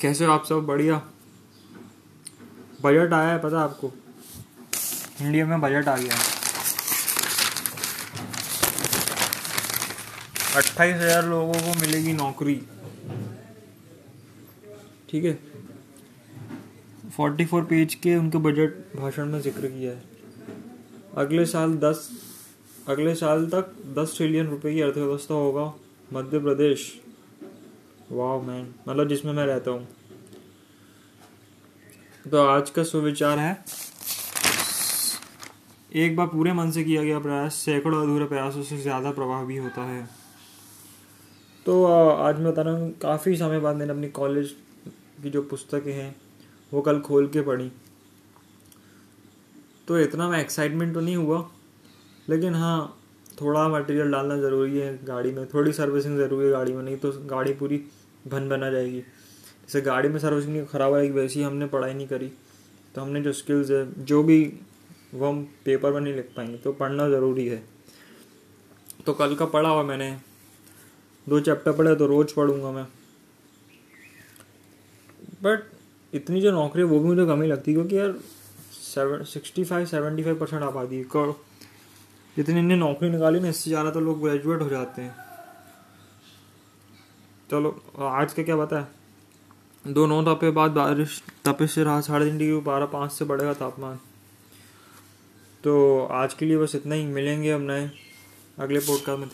कैसे हो आप सब? बढ़िया। बजट आया है, पता आपको? इंडिया में बजट आ गया है। अट्ठाईस हज़ार लोगों को मिलेगी नौकरी। ठीक है? फोर्टी फोर पेज के उनके बजट भाषण में ज़िक्र किया है। अगले साल दस, अगले साल तक दस ट्रिलियन रुपए की अर्थव्यवस्था होगा मध्य प्रदेश। वाह मैन मतलब जिसमें मैं रहता हूँ। तो आज का सुविचार है। एक बार पूरे मन से किया गया प्रयास, सैकड़ों अधूरे प्रयासों से ज़्यादा प्रभावी होता है। तो आज मैं बता रहा हूँ, काफ़ी समय बाद मैंने अपनी कॉलेज की जो पुस्तकें हैं, वो कल खोल के पढ़ी। तो इतना मैं एक्साइटमेंट तो नहीं हुआ, लेकिन हाँ थोड़ा मटेरियल डालना ज़रूरी है गाड़ी में, थोड़ी सर्विसिंग ज़रूरी है गाड़ी में, नहीं तो गाड़ी पूरी भन बना जाएगी। जैसे गाड़ी में सर्विसिंग ख़राब आएगी वैसे हमने पढ़ाई नहीं करी। तो हमने जो स्किल्स है, जो भी वो हम पेपर में नहीं लिख पाएँगे तो पढ़ना ज़रूरी है। तो कल का पढ़ा हुआ मैंने, दो चैप्टर पढ़े तो रोज़ पढ़ूँगा मैं। बट इतनी जो नौकरी है, वो भी मुझे कम लगती क्योंकि यार seven sixty five seventy five percent आबादी जितनी इन्हें नौकरी निकाली ना, इससे ज़्यादा तो लोग ग्रेजुएट हो जाते हैं। चलो, आज का क्या पता है? दो नौ तापे बाद बारिश तपिश से रहा साढ़े तीन डिग्री, बारह पाँच से बढ़ेगा तापमान। तो आज के लिए बस इतना ही, मिलेंगे हम नए, अगले पॉडकास्ट में।